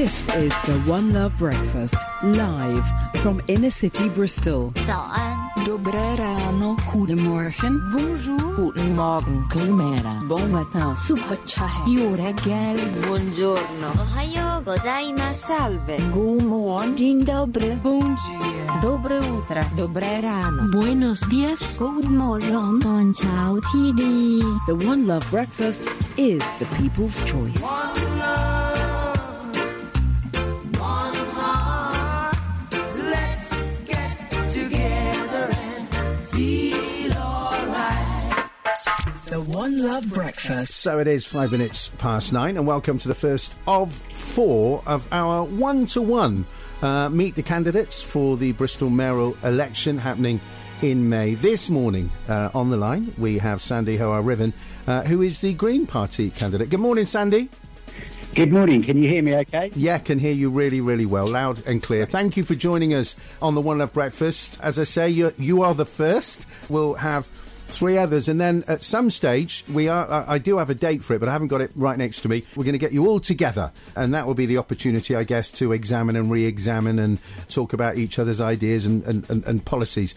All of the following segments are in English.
This is the One Love Breakfast, live from inner city Bristol. Dobré ráno, goedemorgen. Bonjour. Bon matin. Subhachahe. Buongiorno. Ohayo. Salve. Good morning. Dzień dobry. Dobre. Dobré ráno. Buenos dias. Good morning. The One Love Breakfast is the people's choice. One. One Love Breakfast. So it is five minutes past nine, and welcome to the first of four of our one to one meet the candidates for the Bristol mayoral election happening in May. This morning uh, on the line, we have Sandy Hore-Ruthven, uh, who is the Green Party candidate. Good morning, Sandy. Good morning. Can you hear me okay? Yeah, can hear you really, really well, loud and clear. Thank you for joining us on the One Love Breakfast. As I say, you you are the first. We'll have three others, and then at some stage, we are. I, do have a date for it, but I haven't got it right next to me. We're going to get you all together, and that will be the opportunity, I guess, to examine and re-examine and talk about each other's ideas and, and, and, and policies.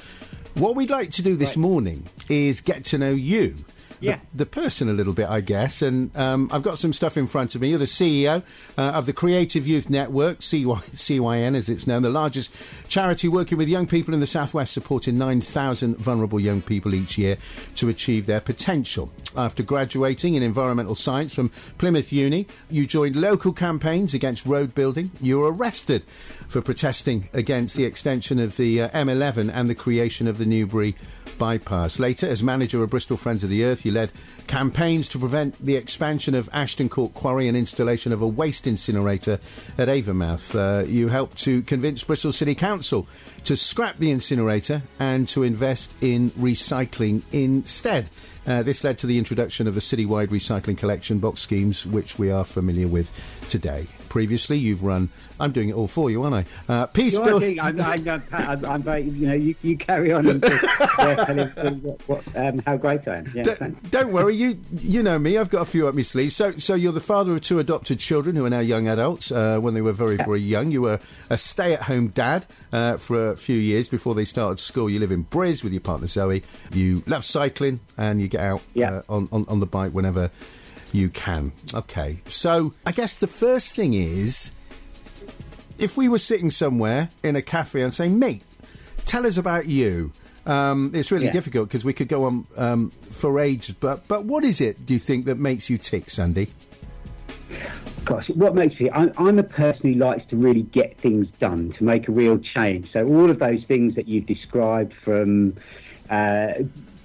What we'd like to do this morning is get to know you. Yeah. The, the person a little bit, I guess. And um, I've got some stuff in front of me. You're the CEO uh, of the Creative Youth Network, CY, CYN as it's known, the largest charity working with young people in the Southwest, supporting 9,000 vulnerable young people each year to achieve their potential. After graduating in environmental science from Plymouth Uni, you joined local campaigns against road building. You were arrested for protesting against the extension of the uh, M11 and the creation of the Newbury bypass. Later, as manager of Bristol Friends of the Earth, you led campaigns to prevent the expansion of Ashton Court Quarry and installation of a waste incinerator at Avonmouth. Uh, you helped to convince Bristol City Council to scrap the incinerator and to invest in recycling instead. Uh, this led to the introduction of the citywide recycling collection box schemes, which we are familiar with today. Previously, you've run. I'm doing it all for you, aren't I? Uh, Peace You're Bill. doing- I'm, I'm, I'm, I'm very, you know, you, you carry on and just, yeah, tell him what, what, um, how great I am. Yeah, Don't, don't worry, you you know me. I've got a few up my sleeve. So, so you're the father of two adopted children who are now young adults. Uh, when they were very, very young, you were a stay-at-home dad uh, for a few years before they started school. You live in Briz with your partner Zoe. You love cycling and you get out Yeah. uh, on, on on the bike whenever you can. Okay, so I guess the first thing is, if we were sitting somewhere in a cafe and saying, "Mate, tell us about you." Um, it's really Yeah. difficult because we could go on um, for ages. But but what is it? Do you think that makes you tick, Sandy? Gosh, what makes me? I'm, I'm a person who likes to really get things done, to make a real change. So all of those things that you've described, from uh,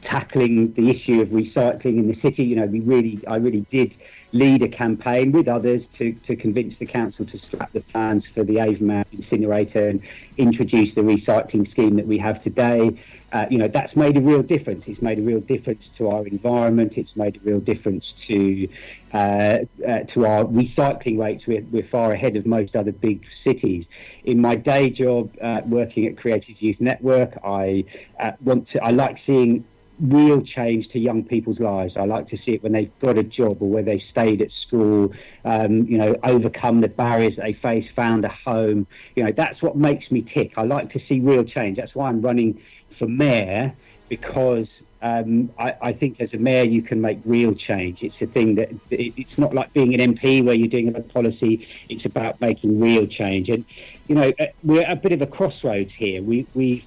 tackling the issue of recycling in the city, you know, we really, I really did lead a campaign with others to, to convince the council to scrap the plans for the Avonmouth incinerator and introduce the recycling scheme that we have today. Uh, you know, that's made a real difference. It's made a real difference to our environment. It's made a real difference to uh, uh, to our recycling rates. We're, we're far ahead of most other big cities. In my day job, uh, working at Creative Youth Network, I uh, want to. I like seeing real change to young people's lives. I like to see it when they've got a job or where they stayed at school, um, you know, overcome the barriers they face, found a home. You know, that's what makes me tick. I like to see real change. That's why I'm running for mayor because um, I, I think as a mayor you can make real change. It's a thing that it, it's not like being an MP where you're doing a policy. It's about making real change. And you know uh, we're at a bit of a crossroads here. We we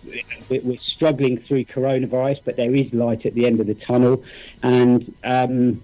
we're struggling through coronavirus, but there is light at the end of the tunnel, and um,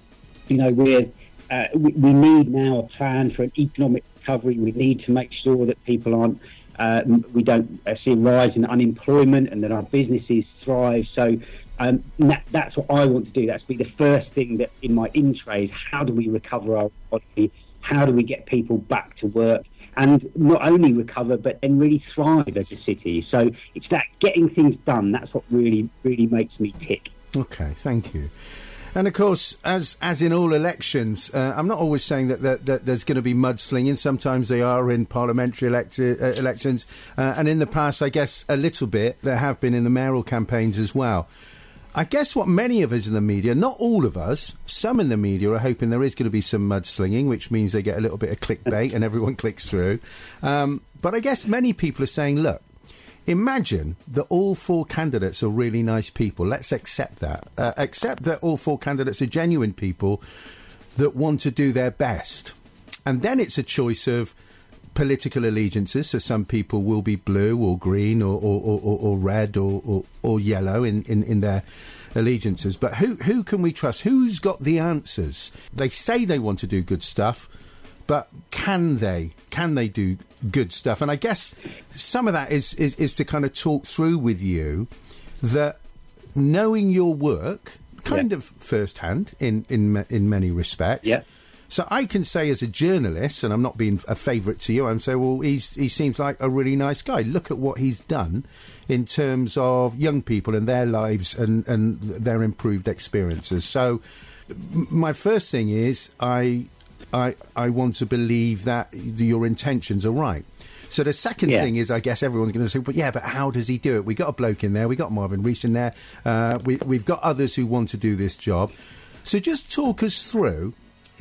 you know we're uh, we, we need now a plan for an economic recovery. We need to make sure that people aren't uh, we don't uh, see a rise in unemployment and that our businesses thrive. So um, that, that's what I want to do. That's be the first thing that in my in trade. How do we recover our economy? How do we get people back to work? And not only recover, but then really thrive as a city. So it's that getting things done. That's what really, really makes me tick. Okay, thank you. And of course, as as in all elections, uh, I'm not always saying that, that, that there's going to be mudslinging. Sometimes they are in parliamentary uh, elections, uh, and in the past, I guess a little bit there have been in the mayoral campaigns as well. I guess what many of us in the media, not all of us, some in the media are hoping there is going to be some mudslinging, which means they get a little bit of clickbait and everyone clicks through. Um, but I guess many people are saying, look, imagine that all four candidates are really nice people. Let's accept that. Uh, accept that all four candidates are genuine people that want to do their best. And then it's a choice of political allegiances. So some people will be blue or green or, or, or, or- red or, or, or yellow in, in, in their allegiances. But who, who can we trust? Who's got the answers? They say they want to do good stuff, but can they? Can they do good stuff? And I guess some of that is, is, is to kind of talk through with you that knowing your work kind Yeah. of firsthand in, in, in many respects. Yeah. So I can say as a journalist, and I'm not being a favourite to you, I'm saying, well, he's, he seems like a really nice guy. Look at what he's done in terms of young people and their lives and, and their improved experiences. So my first thing is I, I, I want to believe that your intentions are right. So the second Yeah. thing is, I guess everyone's going to say, "But yeah, but how does he do it?" We got a bloke in there, we got Marvin Rees in there, uh, we, we've got others who want to do this job. So just talk us through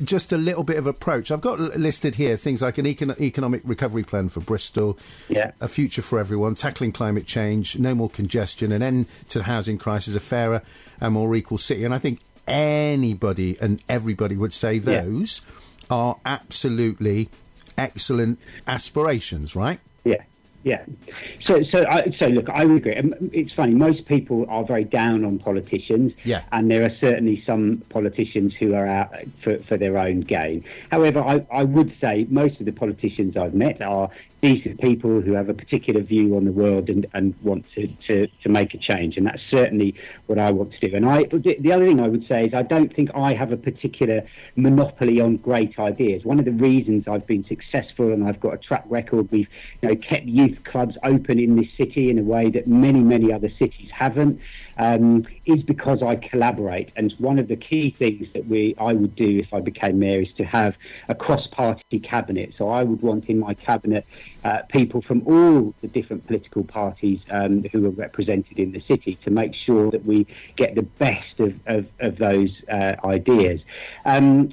just a little bit of approach. I've got listed here things like an econ- economic recovery plan for Bristol, Yeah. a future for everyone, tackling climate change, no more congestion, an end to the housing crisis, a fairer and more equal city. And I think anybody and everybody would say Yeah. those are absolutely excellent aspirations, right? Yeah, yeah. So, so, I, so look, I would agree. Um, It's funny. Most people are very down on politicians, Yeah. and there are certainly some politicians who are out for, for their own gain. However, I, I would say most of the politicians I've met are decent people who have a particular view on the world and, and want to, to, to make a change, and that's certainly what I want to do. And I, the other thing I would say is I don't think I have a particular monopoly on great ideas. One of the reasons I've been successful and I've got a track record, we've you know kept youth clubs open in this city in a way that many many other cities haven't. Um, is because I collaborate, and one of the key things that we I would do if I became mayor is to have a cross-party cabinet. So I would want in my cabinet uh, people from all the different political parties um, who are represented in the city to make sure that we get the best of, of, of those uh, ideas. Um,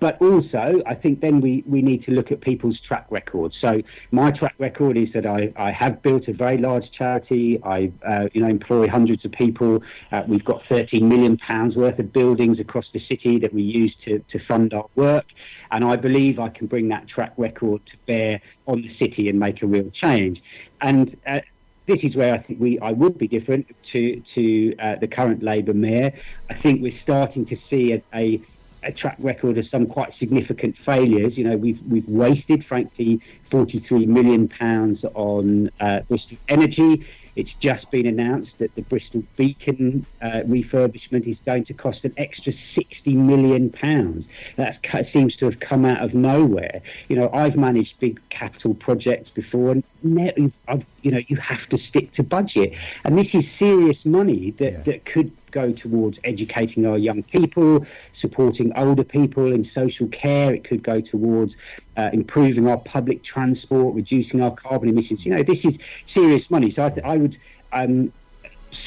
but also, I think then we, we need to look at people's track records. So my track record is that I, I have built a very large charity. I uh, you know employ hundreds of people. Uh, we've got 13 million pounds worth of buildings across the city that we use to, to fund our work. And I believe I can bring that track record to bear on the city and make a real change. And uh, this is where I think we I would be different to to uh, the current Labour mayor. I think we're starting to see a, a a track record of some quite significant failures. You know, we've we've wasted, frankly, 43 million pounds on uh, Bristol Energy. It's just been announced that the Bristol Beacon uh, refurbishment is going to cost an extra 60 million pounds. That seems to have come out of nowhere. You know, I've managed big capital projects before, and you know, you have to stick to budget, and this is serious money that Yeah. that could go towards educating our young people, supporting older people in social care. It could go towards uh, improving our public transport, reducing our carbon emissions. You know, this is serious money. So I, th- I would um,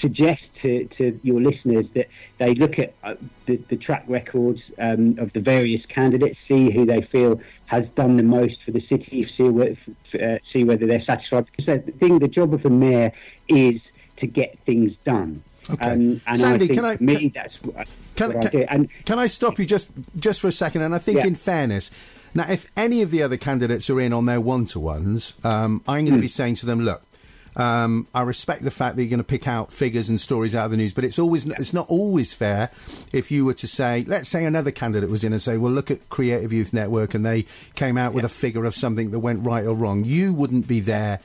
suggest to, to your listeners that they look at uh, the, the track records um, of the various candidates, see who they feel has done the most for the city, see, uh, see whether they're satisfied. Because the thing, the job of a mayor is to get things done. Okay. Um, and Sandy, I can I- me, can- that's what, Can, what I can- do. And can I stop you just just for a second? And I think, Yeah. in fairness, now if any of the other candidates are in on their one to ones, um, I'm Hmm. going to be saying to them, look. Um, I respect the fact that you're going to pick out figures and stories out of the news, but it's always it's not always fair if you were to say, let's say another candidate was in and say, well, look at Creative Youth Network, and they came out with a figure of something that went right or wrong. You wouldn't be there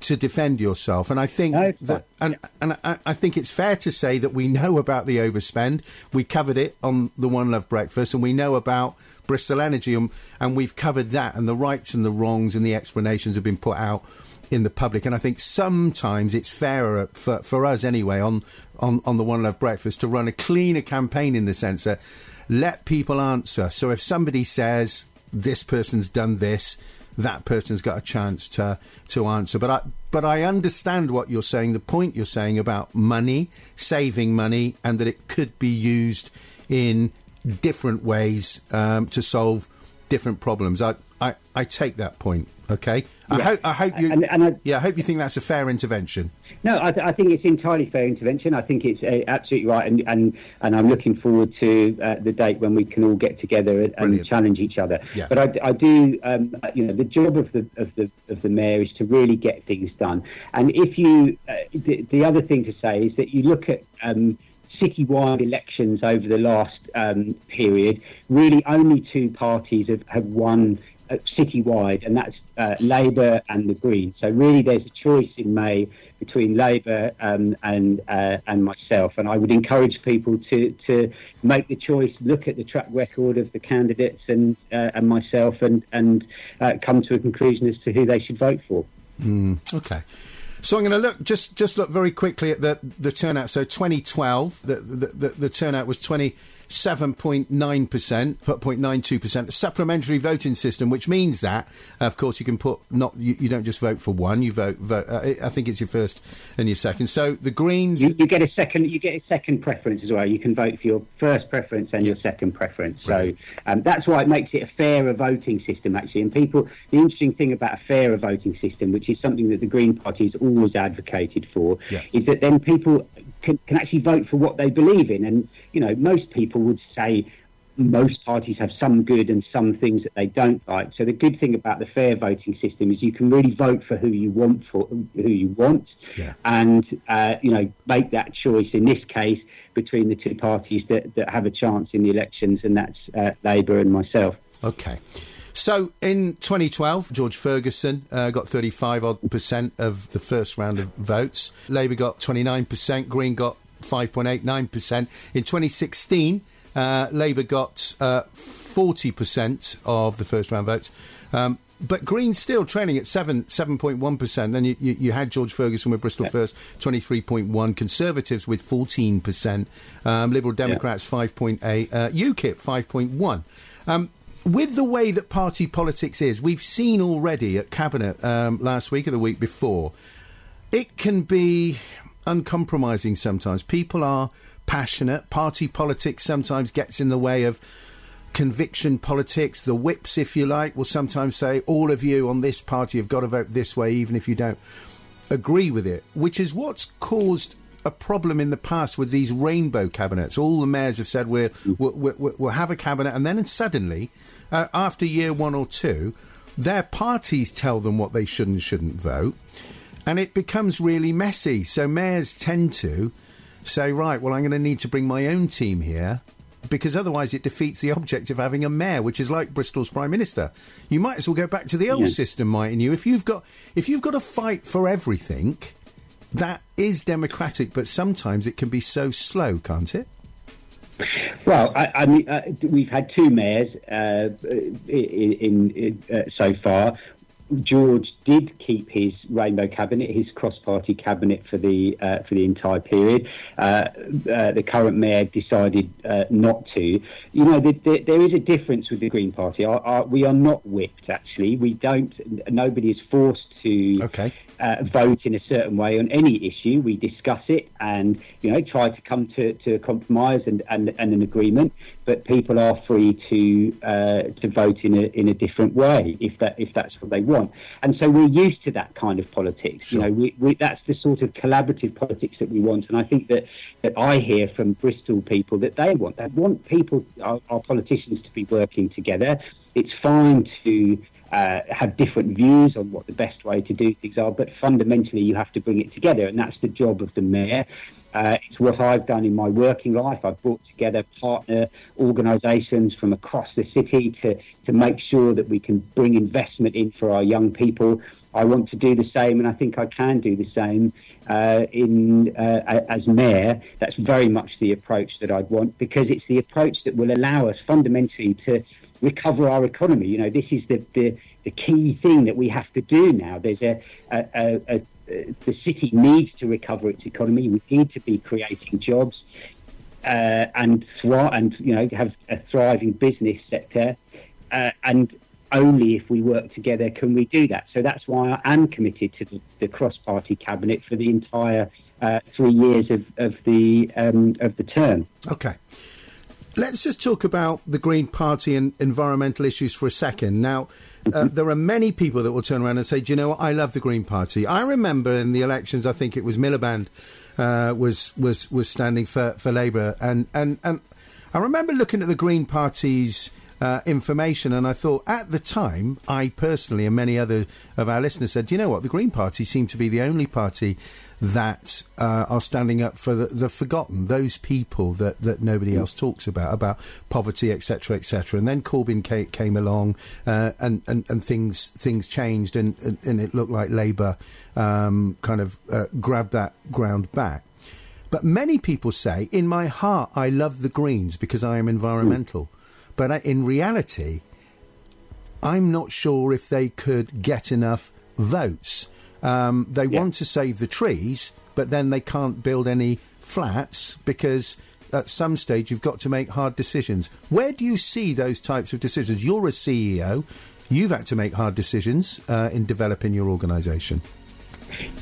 to defend yourself, and I think No, it's that and and I, I think it's fair to say that we know about the overspend. We covered it on the One Love Breakfast, and we know about Bristol Energy, and, and we've covered that, and the rights and the wrongs and the explanations have been put out in the public. And I think sometimes it's fairer for, for us anyway on, on, on the One Love Breakfast to run a cleaner campaign in the sense that let people answer. So if somebody says this person's done this, that person's got a chance to to answer. But I but I understand what you're saying. The point you're saying about money, saving money, and that it could be used in different ways um, to solve different problems. I, I, I take that point. Okay. I Yeah. hope I hope you And- and I- yeah I hope you think that's a fair intervention. No, I, th- I think it's entirely fair intervention. I think it's uh, absolutely right, and, and and I'm looking forward to uh, the date when we can all get together and, Brilliant. challenge each other. Yeah. But I do, um, you know, the job of the of the of the mayor is to really get things done. And if you, uh, the, the other thing to say is that you look at. Um, Citywide elections over the last um, period, really only two parties have, have won uh, citywide, and that's uh, Labour and the Greens. So really, there's a choice in May between Labour um, and uh, and myself. And I would encourage people to to make the choice, look at the track record of the candidates and uh, and myself, and and uh, come to a conclusion as to who they should vote for. Mm, okay. So I'm going to look just just look very quickly at the the turnout. So 2012, the the, the, the turnout was 20 7.9%, 4.92%, supplementary voting system, which means that, of course, you can put not, you, you don't just vote for one, you vote, vote uh, I think it's your first and your second. So the Greens. You, you, get a second, you get a second preference as well. You can vote for your first preference and your second preference. Right. So um, that's why it makes it a fairer voting system, actually. And people, the interesting thing about a fairer voting system, which is something that the Green Party has always advocated for, yeah. is that then people can, can actually vote for what they believe in. And you know, most people would say most parties have some good and some things that they don't like. So the good thing about the fair voting system is you can really vote for who you want for who you want, Yeah. and uh, you know make that choice. In this case, between the two parties that, that have a chance in the elections, and that's uh, Labour and myself. Okay. So in 2012, George Ferguson uh, got 35 odd percent of the first round of votes. Labour got 29 percent. Green got 5.89 percent. In 2016, uh, Labour got uh, 40 percent of the first round votes. Um, but Green's still trailing at seven seven point one percent. Then you, you, you had George Ferguson with Bristol First twenty three point one, Conservatives with fourteen percent, um, Liberal Democrats five point eight, uh, UKIP five point one. Um, with the way that party politics is, we've seen already at cabinet um, last week or the week before, it can be uncompromising sometimes. People are passionate. Party politics sometimes gets in the way of conviction politics. The whips, if you like, will sometimes say, all of you on this party have got to vote this way, even if you don't agree with it, which is what's caused a problem in the past with these rainbow cabinets. All the mayors have said we're, we'll, we'll, we'll have a cabinet, and then suddenly, uh, after year one or two, their parties tell them what they should and shouldn't vote, and it becomes really messy. So mayors tend to say, right, well, I'm going to need to bring my own team here. Because otherwise, it defeats the object of having a mayor, which is like Bristol's prime minister. You might as well go back to the old Yeah. system, mightn't you? If you've got if you've got to fight for everything, that is democratic, but sometimes it can be so slow, can't it? Well, I, I mean, uh, we've had two mayors uh, in, in, uh, so far. George did keep his rainbow cabinet, his cross-party cabinet for the uh, for the entire period. Uh, uh, the current mayor decided uh, not to. You know, the, the, there is a difference with the Green Party. Our, our, we are not whipped. Actually, we don't. Nobody is forced to Okay. uh, vote in a certain way on any issue. We discuss it and you know try to come to, to a compromise and, and, and an agreement. But people are free to uh, to vote in a in a different way if that if that's what they want. And so we're used to that kind of politics. Sure. You know, we, we, that's the sort of collaborative politics that we want. And I think that that I hear from Bristol people that they want. They want people, our, our politicians, to be working together. It's fine to uh, have different views on what the best way to do things are, but fundamentally you have to bring it together, and that's the job of the mayor. Uh, it's what I've done in my working life. I've brought together partner organisations from across the city to, to make sure that we can bring investment in for our young people. I want to do the same, and I think I can do the same uh, in uh, as mayor. That's very much the approach that I'd want because it's the approach that will allow us fundamentally to recover our economy. You know, this is the, the, the key thing that we have to do now. There's a, a, a, a, the city needs to recover its economy. We need to be creating jobs uh, and thrive, and you know have a thriving business sector. Uh, and only if we work together can we do that. So that's why I am committed to the, the cross-party cabinet for the entire uh, three years of, of the um, of the term. Okay. Let's just talk about the Green Party and environmental issues for a second. Now, uh, there are many people that will turn around and say, "Do you know what? I love the Green Party." I remember in the elections, I think it was Miliband uh, was was was standing for for Labour, and and and I remember looking at the Green Party's. Uh, information, and I thought at the time, I personally and many other of our listeners said, "Do you know what? The Green Party seemed to be the only party that uh, are standing up for the, the forgotten, those people that, that nobody else talks about, about poverty, etc., etc. And then Corbyn ca- came along, uh, and, and and things things changed, and and, and it looked like Labour um, kind of uh, grabbed that ground back. But many people say, in my heart, I love the Greens because I am environmental. But in reality, I'm not sure if they could get enough votes. Um, they Yeah. want to save the trees, but then they can't build any flats because at some stage you've got to make hard decisions. Where do you see those types of decisions? You're a CEO. You've had to make hard decisions uh, in developing your organisation.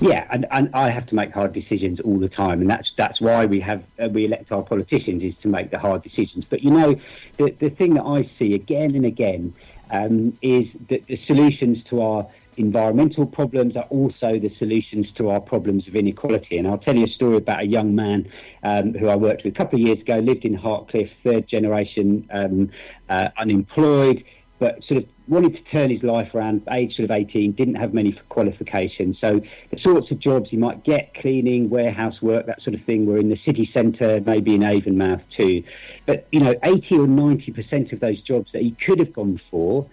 Yeah, and, and I have to make hard decisions all the time, and that's that's why we have uh, we elect our politicians is to make the hard decisions. But you know, the the thing that I see again and again um, is that the solutions to our environmental problems are also the solutions to our problems of inequality. And I'll tell you a story about a young man um, who I worked with a couple of years ago, lived in Hartcliffe, third generation um, uh, unemployed but sort of wanted to turn his life around, age sort of 18, didn't have many qualifications. So the sorts of jobs he might get, cleaning, warehouse work, that sort of thing, were in the city centre, maybe in Avonmouth too. But, you know, 80 or 90% of those jobs that he could have gone for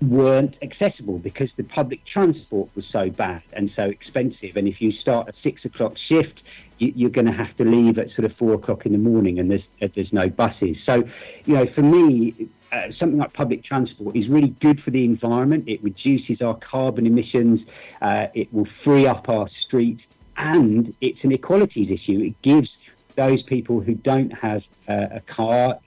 weren't accessible because the public transport was so bad and so expensive. And if you start a six o'clock shift, you, you're going to have to leave at sort of four o'clock in the morning, and there's there's no buses. So, you know, for me, uh, something like public transport is really good for the environment. It reduces our carbon emissions. Uh, it will free up our streets, and it's an equalities issue. It gives those people who don't have uh, a car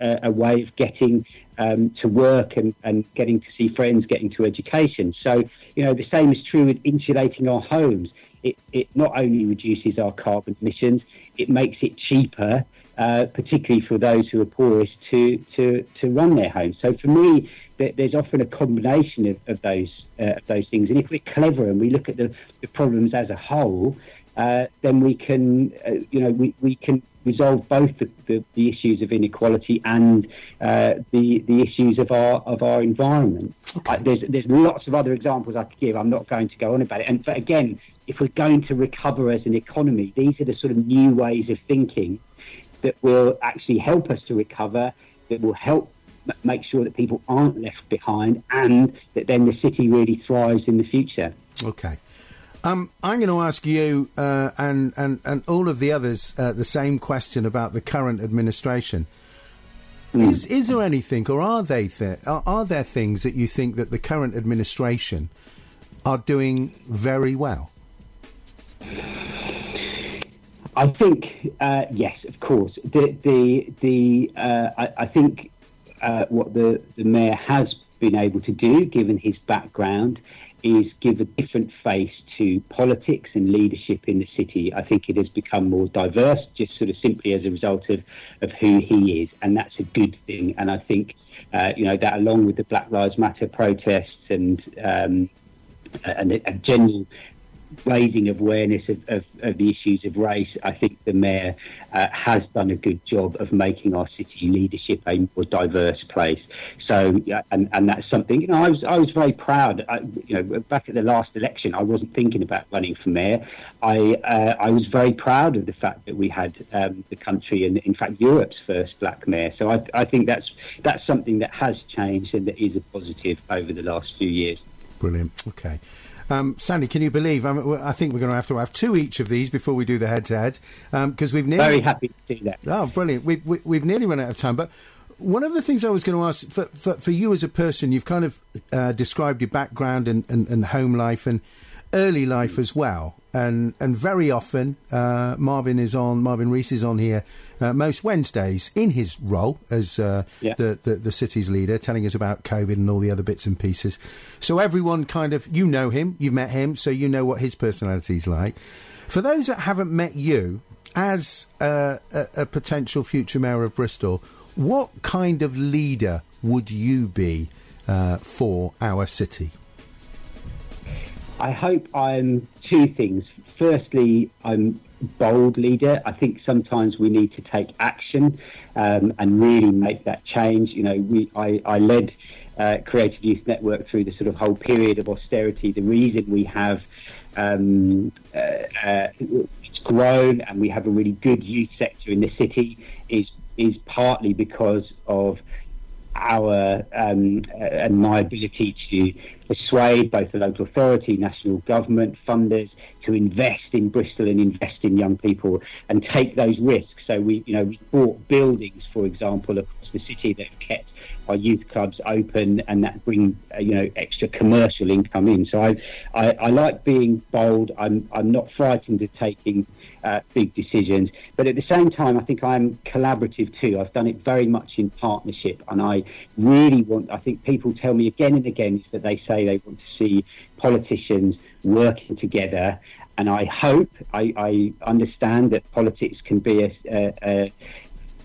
a, a way of getting um, to work and, and getting to see friends, getting to education. So, you know, the same is true with insulating our homes. It, it not only reduces our carbon emissions, it makes it cheaper, uh, particularly for those who are poorest, to, to, to run their homes. So for me, there's often a combination of, of those uh, of those things. And if we're clever and we look at the, the problems as a whole, uh, then we can, uh, you know, we, we can resolve both the, the, the issues of inequality and uh, the the issues of our of our environment. Uh, there's there's lots of other examples I could give. I'm not going to go on about it. And but again, if we're going to recover as an economy, these are the sort of new ways of thinking that will actually help us to recover. That will help make sure that people aren't left behind, and that then the city really thrives in the future. Okay. Um, I'm going to ask you uh, and, and, and all of the others uh, the same question about the current administration. Is, is there anything, or are they th- are, are there things that you think that the current administration are doing very well? I think uh, yes, of course. The the the uh, I, I think uh, what the the mayor has been able to do, given his background, is give a different face to politics and leadership in the city. I think it has become more diverse, just sort of simply as a result of of who he is, and that's a good thing. And I think uh, you know that, along with the Black Lives Matter protests and um, and a, a general raising awareness of, of, of the issues of race, I think the mayor uh, has done a good job of making our city leadership a more diverse place. So, and, and that's something, you know, I was, I was very proud. I, you know, back at the last election, I wasn't thinking about running for mayor. I, uh, I was very proud of the fact that we had um, the country and, in fact, Europe's first black mayor. So I, I think that's, that's something that has changed and that is a positive over the last few years. Brilliant. Okay. Um, Sandy, can you believe? Um, w- I think we're going to have to have two each of these before we do the head-to-head because we've nearly. Very happy to do that. Oh, brilliant. We, we, we've nearly run out of time. But one of the things I was going to ask for, for, for you as a person, you've kind of uh, described your background and, and, and home life. And early life as well. And and very often, uh, Marvin is on. Marvin Rees is on here uh, most Wednesdays in his role as uh, Yeah. the, the the city's leader, telling us about COVID and all the other bits and pieces. So everyone kind of you know him, you've met him, so you know what his personality's like. For those that haven't met you as uh, a, a potential future mayor of Bristol, what kind of leader would you be uh, for our city? I hope I'm two things. Firstly, I'm bold leader. I think sometimes we need to take action um, and really make that change. You know, we I, I led uh, Creative Youth Network through the sort of whole period of austerity. The reason we have um, uh, uh, it's grown and we have a really good youth sector in the city is is partly because of our um, uh, and my ability to persuade both the local authority, national government, funders to invest in Bristol and invest in young people and take those risks. So we, you know, we bought buildings, for example, across the city that have kept our youth clubs open and that bring uh, you know extra commercial income in. So I, I, I like being bold. I'm I'm not frightened of taking uh, big decisions, but at the same time, I think I'm collaborative too. I've done it very much in partnership, and I really want. I think people tell me again and again that they say they want to see politicians working together. And I hope, I, I understand that politics can be a, a,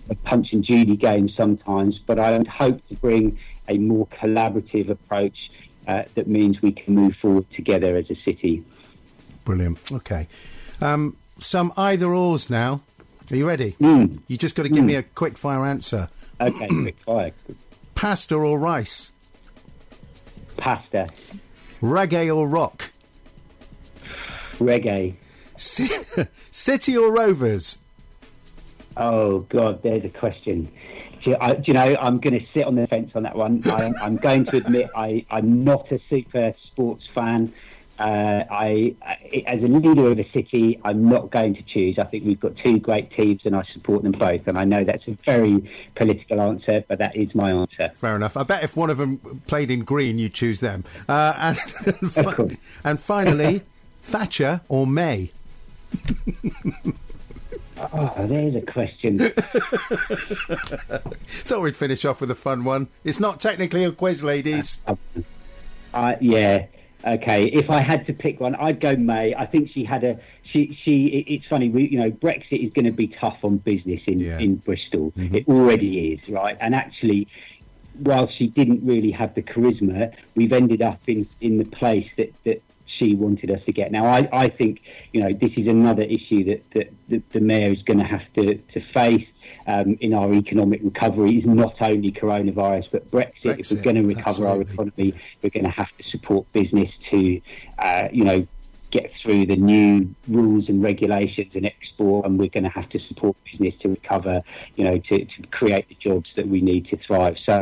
a punch and Judy game sometimes, but I hope to bring a more collaborative approach uh, that means we can move forward together as a city. Brilliant. Okay. Um, some either ors now. Are you ready? Mm. You just got to give me a quick fire answer. Okay, quick fire. Pasta or rice? Pasta, Reggae or rock? reggae. Ci- City or Rovers? Oh God, there's a question. Do you, I, do you know, I'm going to sit on the fence on that one. I, I'm going to admit I, I'm not a super sports fan. Uh, I, I, as a leader of a city, I'm not going to choose. I think we've got two great teams, and I support them both. And I know that's a very political answer, but that is my answer. Fair enough. I bet if one of them played in green, you'd choose them. Uh, and, and, and finally, Thatcher or May? Oh, there's a question. Thought we'd finish off with a fun one. It's not technically a quiz, ladies. Uh, yeah. Okay. If I had to pick one, I'd go May. I think she had a. She. She. It, it's funny. We, you know, Brexit is going to be tough on business in Yeah. in Bristol. Mm-hmm. It already is, right? And actually, while she didn't really have the charisma, we've ended up in in the place that that she wanted us to get. Now, I, I think you know this is another issue that that, that the mayor is going to have to to face. Um, in our economic recovery is not only coronavirus but Brexit. if we're going to recover our absolutely. economy, we're going to have to support business to, uh, you know, get through the new rules and regulations and export, and we're going to have to support business to recover, you know, to, to create the jobs that we need to thrive. So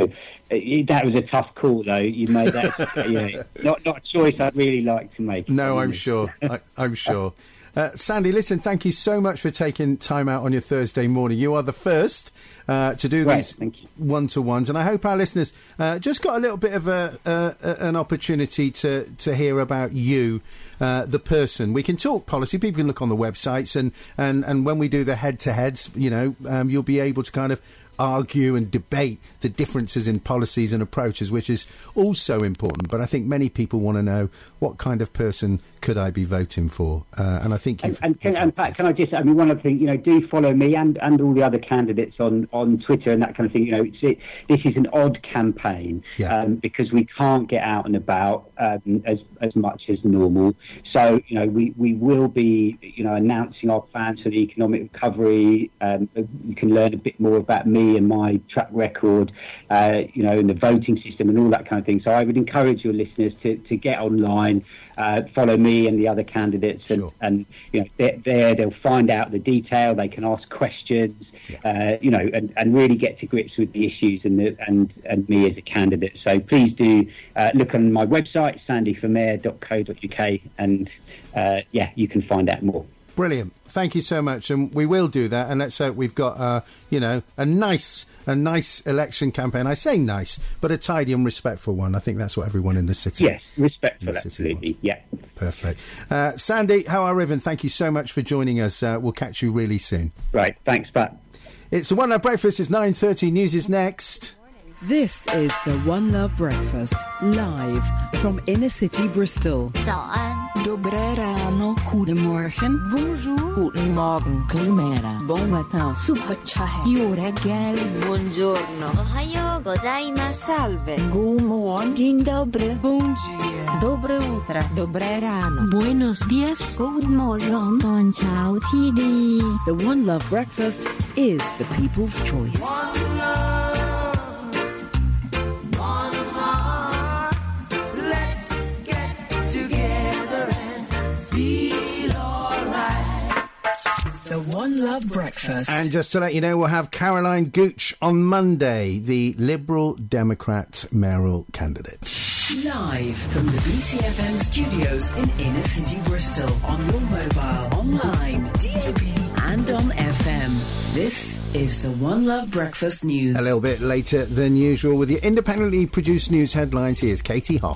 uh, that was a tough call, though. You made that, you know, not not a choice I'd really like to make. No, I'm sure. I, I'm sure. Uh, Sandy, listen, thank you so much for taking time out on your Thursday morning. You are the first uh, to do Right, these one to ones, and I hope our listeners uh, just got a little bit of a, uh, an opportunity to to hear about you, uh, the person. We can talk policy. People can look on the websites, and and and when we do the head to heads, you know, um, you'll be able to kind of argue and debate the differences in policies and approaches, which is also important. But I think many people want to know what kind of person could I be voting for, uh, and I think And, you've. and, can, and Pat, can I just, I mean, one other thing, you know, do follow me and, and all the other candidates on, on Twitter and that kind of thing. You know, it's, it, this is an odd campaign Yeah. um, because we can't get out and about um, as, as much as normal. So, you know, we, we will be, you know, announcing our plans for the economic recovery. Um, you can learn a bit more about me and my track record, uh, you know, and the voting system and all that kind of thing. So I would encourage your listeners to, to get online, uh, follow me and the other candidates, and, Sure. and you know, they're there. They'll find out the detail. They can ask questions, uh, you know, and, and really get to grips with the issues and the, and and me as a candidate. So please do uh, look on my website, sandyformayor.co.uk, and uh, yeah, you can find out more. Brilliant. Thank you so much, and we will do that. And let's hope we've got, uh, you know, a nice, a nice election campaign. I say nice, but a tidy and respectful one. I think that's what everyone in the city. Yes, respectful, absolutely. Yeah. Perfect. Uh, Sandy, Hore-Ruthven? Thank you so much for joining us. Uh, we'll catch you really soon. Right. Thanks, Pat. It's the One Love Breakfast. It's nine thirty. News is next. This is the One Love Breakfast, live from inner city Bristol. Dobré rano, goedemorgen. Bonjour. Goedemorgen. Goedemera. Bon matin. Subhacha. Juregel. Buongiorno. Ohayo gozaimasu. Salve. Good morning. Dzień dobry. Bom dia. Dobre utra. Dobré rano. Buenos dias. Good morning. Don ciao tidi. The One Love Breakfast is the people's choice. One. One Love Breakfast. And just to let you know, we'll have Caroline Gooch on Monday, the Liberal Democrat mayoral candidate. Live from the BCFM studios in inner city Bristol on your mobile, online, DAB, and on FM. This is the One Love Breakfast News. A little bit later than usual with your independently produced news headlines. Here's Katie Hoff.